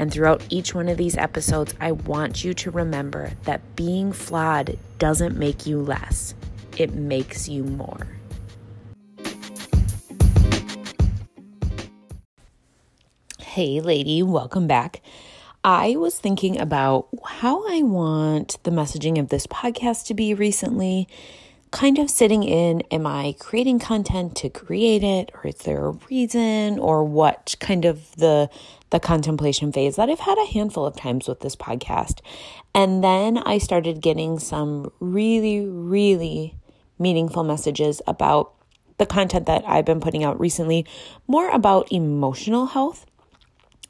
And throughout each one of these episodes, I want you to remember that being flawed doesn't make you less, it makes you more. Hey, lady, welcome back. I was thinking about how I want the messaging of this podcast to be recently kind of sitting in am I creating content to create it or is there a reason or what kind of the the contemplation phase that I've had a handful of times with this podcast. And then I started getting some really really meaningful messages about the content that I've been putting out recently, more about emotional health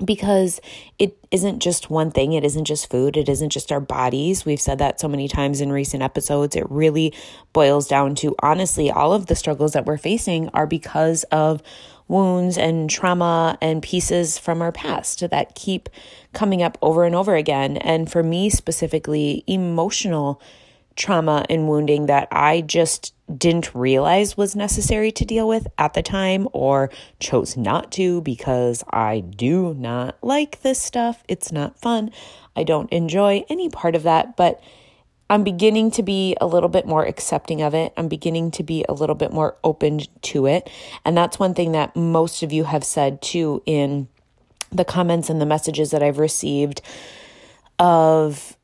because it isn't just one thing. It isn't just food. It isn't just our bodies. We've said that so many times in recent episodes. It really boils down to honestly, all of the struggles that we're facing are because of wounds and trauma and pieces from our past that keep coming up over and over again. And for me specifically, emotional trauma and wounding that I just didn't realize was necessary to deal with at the time or chose not to because I do not like this stuff. It's not fun. I don't enjoy any part of that, but I'm beginning to be a little bit more accepting of it. I'm beginning to be a little bit more open to it. And that's one thing that most of you have said too in the comments and the messages that I've received of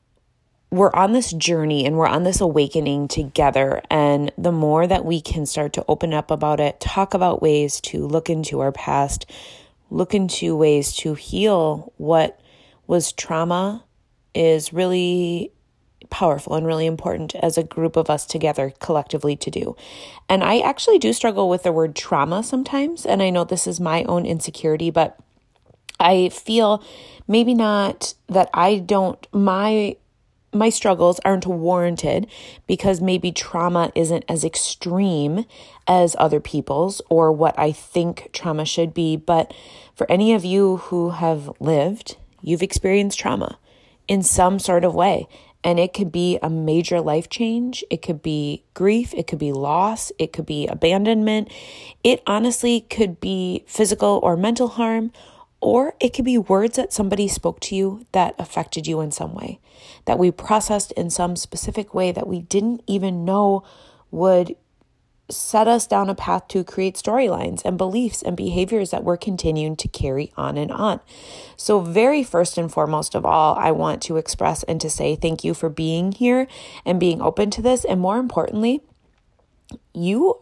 we're on this journey and we're on this awakening together. And the more that we can start to open up about it, talk about ways to look into our past, look into ways to heal what was trauma is really powerful and really important as a group of us together collectively to do. And I actually do struggle with the word trauma sometimes. And I know this is my own insecurity, but I feel maybe not that I don't, my my struggles aren't warranted because maybe trauma isn't as extreme as other people's or what I think trauma should be. But for any of you who have lived, you've experienced trauma in some sort of way. And it could be a major life change. It could be grief. It could be loss. It could be abandonment. It honestly could be physical or mental harm or it could be words that somebody spoke to you that affected you in some way, that we processed in some specific way that we didn't even know would set us down a path to create storylines and beliefs and behaviors that we're continuing to carry on and on. So, very first and foremost of all, I want to express and to say thank you for being here and being open to this. And more importantly, you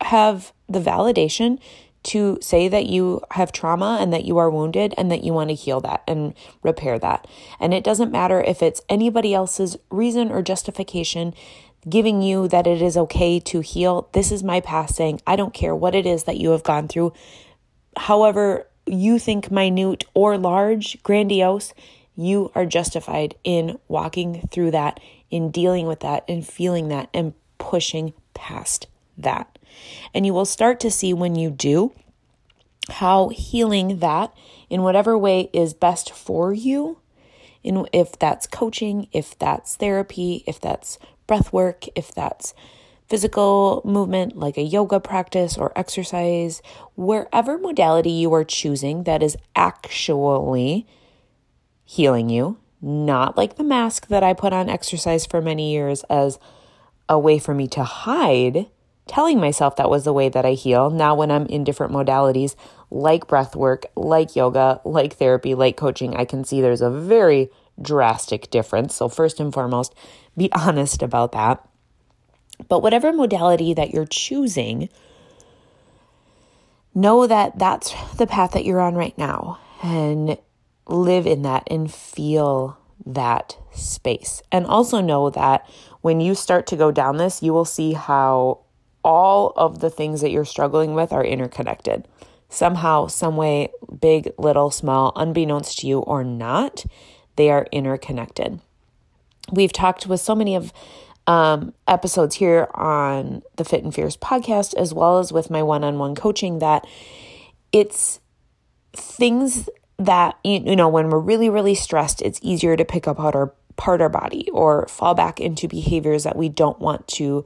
have the validation to say that you have trauma and that you are wounded and that you want to heal that and repair that. And it doesn't matter if it's anybody else's reason or justification giving you that it is okay to heal. This is my past saying, I don't care what it is that you have gone through. However, you think minute or large, grandiose, you are justified in walking through that, in dealing with that, and feeling that, and pushing past that. And you will start to see when you do how healing that in whatever way is best for you. In, if that's coaching, if that's therapy, if that's breath work, if that's physical movement like a yoga practice or exercise, wherever modality you are choosing that is actually healing you, not like the mask that I put on exercise for many years as a way for me to hide telling myself that was the way that I heal. Now, when I'm in different modalities like breath work, like yoga, like therapy, like coaching, I can see there's a very drastic difference. So, first and foremost, be honest about that. But whatever modality that you're choosing, know that that's the path that you're on right now and live in that and feel that space. And also know that when you start to go down this, you will see how all of the things that you're struggling with are interconnected. Somehow, some way, big, little, small, unbeknownst to you or not, they are interconnected. We've talked with so many of um, episodes here on the Fit and Fierce podcast, as well as with my one on one coaching, that it's things that, you know, when we're really, really stressed, it's easier to pick up our part our body or fall back into behaviors that we don't want to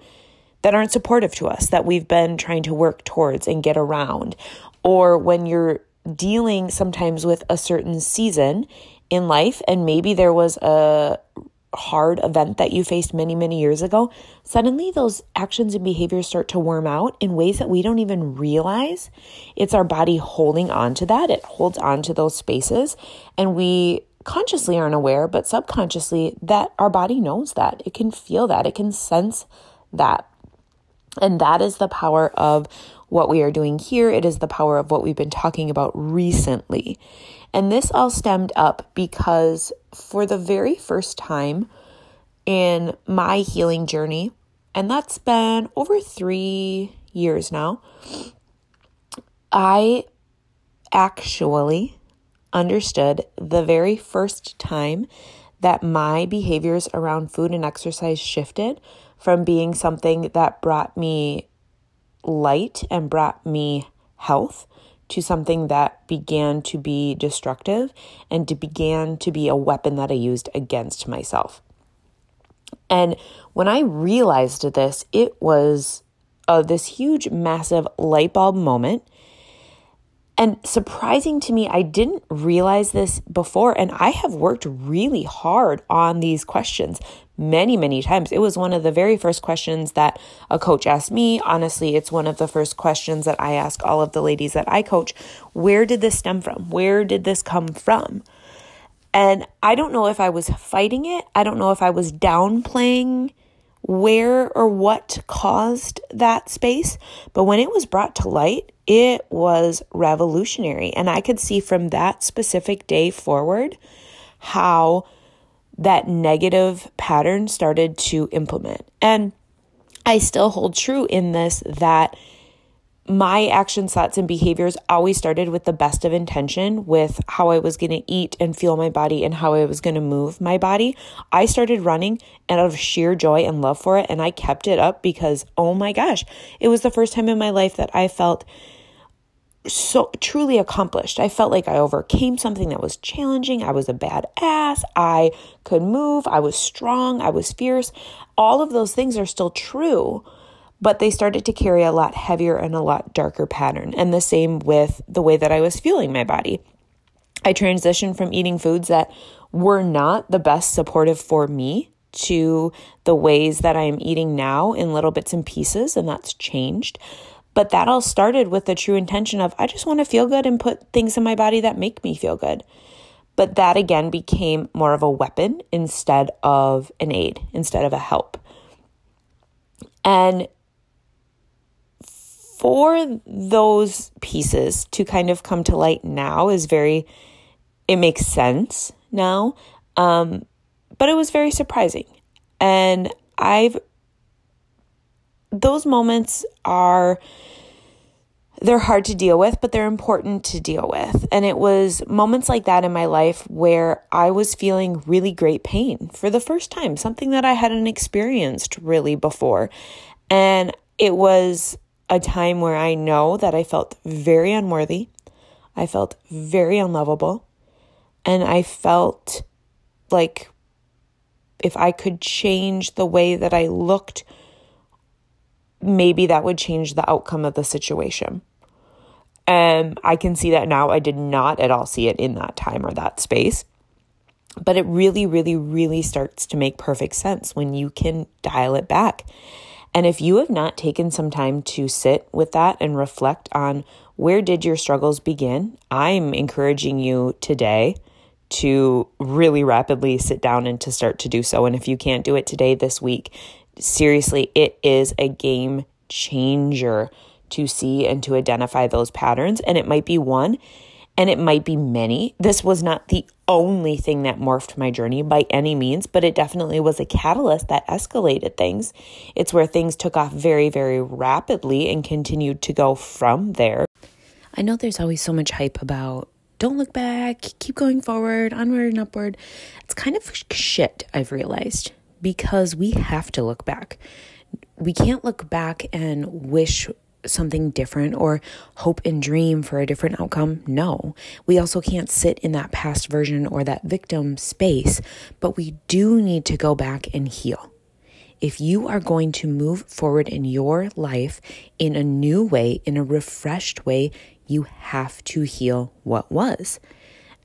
that aren't supportive to us that we've been trying to work towards and get around or when you're dealing sometimes with a certain season in life and maybe there was a hard event that you faced many, many years ago, suddenly those actions and behaviors start to worm out in ways that we don't even realize. It's our body holding on to that. It holds on to those spaces. And we consciously aren't aware, but subconsciously, that our body knows that. It can feel that. It can sense that. And that is the power of what we are doing here. It is the power of what we've been talking about recently. And this all stemmed up because for the very first time in my healing journey, and that's been over three years now, I actually understood the very first time that my behaviors around food and exercise shifted from being something that brought me light and brought me health to something that began to be destructive and to began to be a weapon that I used against myself. And when I realized this, it was uh, this huge, massive light bulb moment and surprising to me, I didn't realize this before. And I have worked really hard on these questions many, many times. It was one of the very first questions that a coach asked me. Honestly, it's one of the first questions that I ask all of the ladies that I coach. Where did this stem from? Where did this come from? And I don't know if I was fighting it. I don't know if I was downplaying where or what caused that space. But when it was brought to light, it was revolutionary. And I could see from that specific day forward how that negative pattern started to implement. And I still hold true in this that my actions, thoughts, and behaviors always started with the best of intention with how I was going to eat and feel my body and how I was going to move my body. I started running out of sheer joy and love for it, and I kept it up because, oh my gosh, it was the first time in my life that I felt so truly accomplished. I felt like I overcame something that was challenging. I was a bad ass. I could move. I was strong. I was fierce. All of those things are still true but they started to carry a lot heavier and a lot darker pattern. And the same with the way that I was feeling my body. I transitioned from eating foods that were not the best supportive for me to the ways that I am eating now in little bits and pieces, and that's changed. But that all started with the true intention of I just want to feel good and put things in my body that make me feel good. But that again became more of a weapon instead of an aid, instead of a help. And for those pieces to kind of come to light now is very, it makes sense now. Um, but it was very surprising. And I've, those moments are, they're hard to deal with, but they're important to deal with. And it was moments like that in my life where I was feeling really great pain for the first time, something that I hadn't experienced really before. And it was a time where I know that I felt very unworthy. I felt very unlovable. And I felt like if I could change the way that I looked, maybe that would change the outcome of the situation. And I can see that now. I did not at all see it in that time or that space. But it really, really, really starts to make perfect sense when you can dial it back and if you have not taken some time to sit with that and reflect on where did your struggles begin, I'm encouraging you today to really rapidly sit down and to start to do so. And if you can't do it today, this week, seriously, it is a game changer to see and to identify those patterns. And it might be one and it might be many. This was not the only thing that morphed my journey by any means, but it definitely was a catalyst that escalated things. It's where things took off very, very rapidly and continued to go from there. I know there's always so much hype about don't look back, keep going forward, onward and upward. It's kind of shit, I've realized, because we have to look back. We can't look back and wish something different or hope and dream for a different outcome. No, we also can't sit in that past version or that victim space, but we do need to go back and heal. If you are going to move forward in your life in a new way, in a refreshed way, you have to heal what was.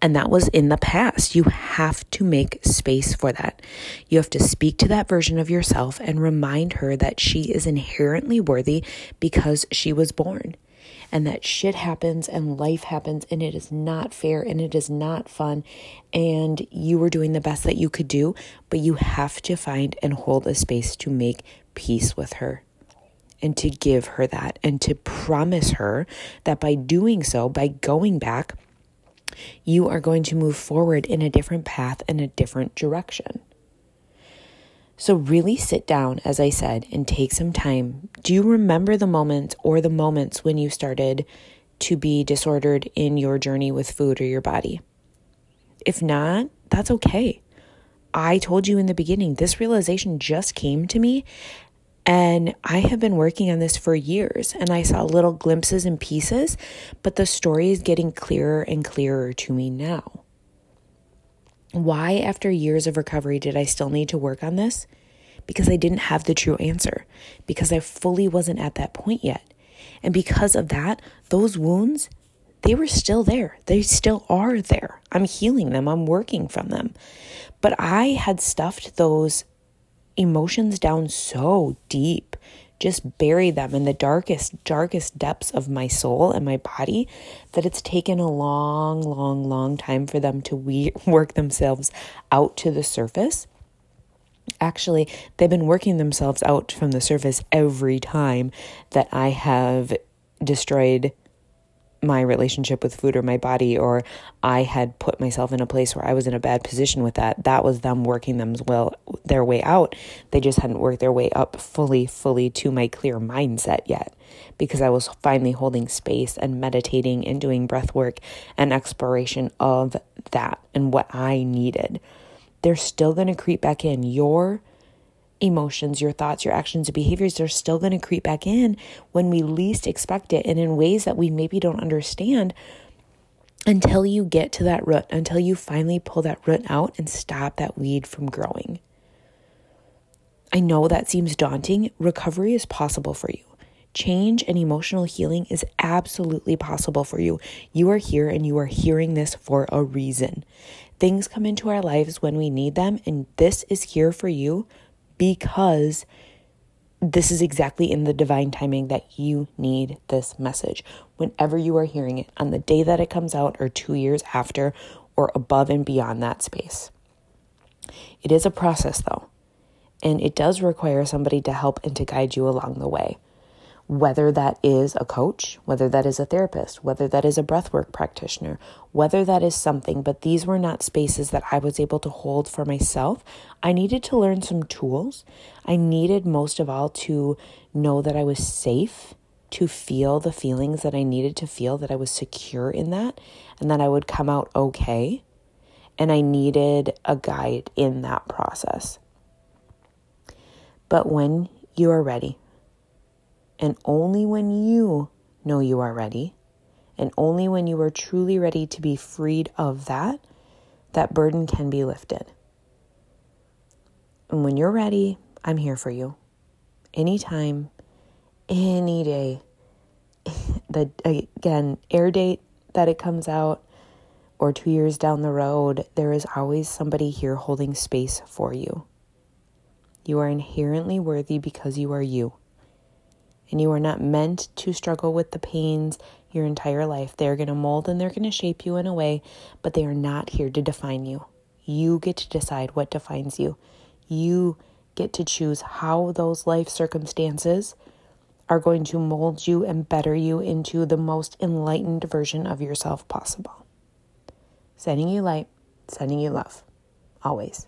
And that was in the past. You have to make space for that. You have to speak to that version of yourself and remind her that she is inherently worthy because she was born. And that shit happens and life happens and it is not fair and it is not fun. And you were doing the best that you could do, but you have to find and hold a space to make peace with her and to give her that and to promise her that by doing so, by going back, you are going to move forward in a different path and a different direction. So, really sit down, as I said, and take some time. Do you remember the moment or the moments when you started to be disordered in your journey with food or your body? If not, that's okay. I told you in the beginning, this realization just came to me and I have been working on this for years and I saw little glimpses and pieces, but the story is getting clearer and clearer to me now. Why, after years of recovery, did I still need to work on this? Because I didn't have the true answer, because I fully wasn't at that point yet. And because of that, those wounds, they were still there. They still are there. I'm healing them, I'm working from them. But I had stuffed those emotions down so deep, just bury them in the darkest, darkest depths of my soul and my body that it's taken a long, long, long time for them to we- work themselves out to the surface. Actually, they've been working themselves out from the surface every time that I have destroyed my relationship with food or my body or I had put myself in a place where I was in a bad position with that that was them working them well their way out. They just hadn't worked their way up fully fully to my clear mindset yet because I was finally holding space and meditating and doing breath work and exploration of that and what I needed. They're still going to creep back in. Your emotions, your thoughts, your actions, and behaviors, they're still going to creep back in when we least expect it and in ways that we maybe don't understand until you get to that root, until you finally pull that root out and stop that weed from growing. I know that seems daunting. Recovery is possible for you. Change and emotional healing is absolutely possible for you. You are here and you are hearing this for a reason. Things come into our lives when we need them, and this is here for you because this is exactly in the divine timing that you need this message. Whenever you are hearing it, on the day that it comes out, or two years after, or above and beyond that space. It is a process, though, and it does require somebody to help and to guide you along the way whether that is a coach, whether that is a therapist, whether that is a breathwork practitioner, whether that is something, but these were not spaces that I was able to hold for myself. I needed to learn some tools. I needed most of all to know that I was safe, to feel the feelings that I needed to feel, that I was secure in that, and that I would come out okay. And I needed a guide in that process. But when you are ready, and only when you know you are ready, and only when you are truly ready to be freed of that, that burden can be lifted. And when you're ready, I'm here for you. Anytime, any day. the again, air date that it comes out or 2 years down the road, there is always somebody here holding space for you. You are inherently worthy because you are you and you are not meant to struggle with the pains your entire life. They're going to mold and they're going to shape you in a way, but they are not here to define you. You get to decide what defines you. You get to choose how those life circumstances are going to mold you and better you into the most enlightened version of yourself possible. Sending you light, sending you love, always.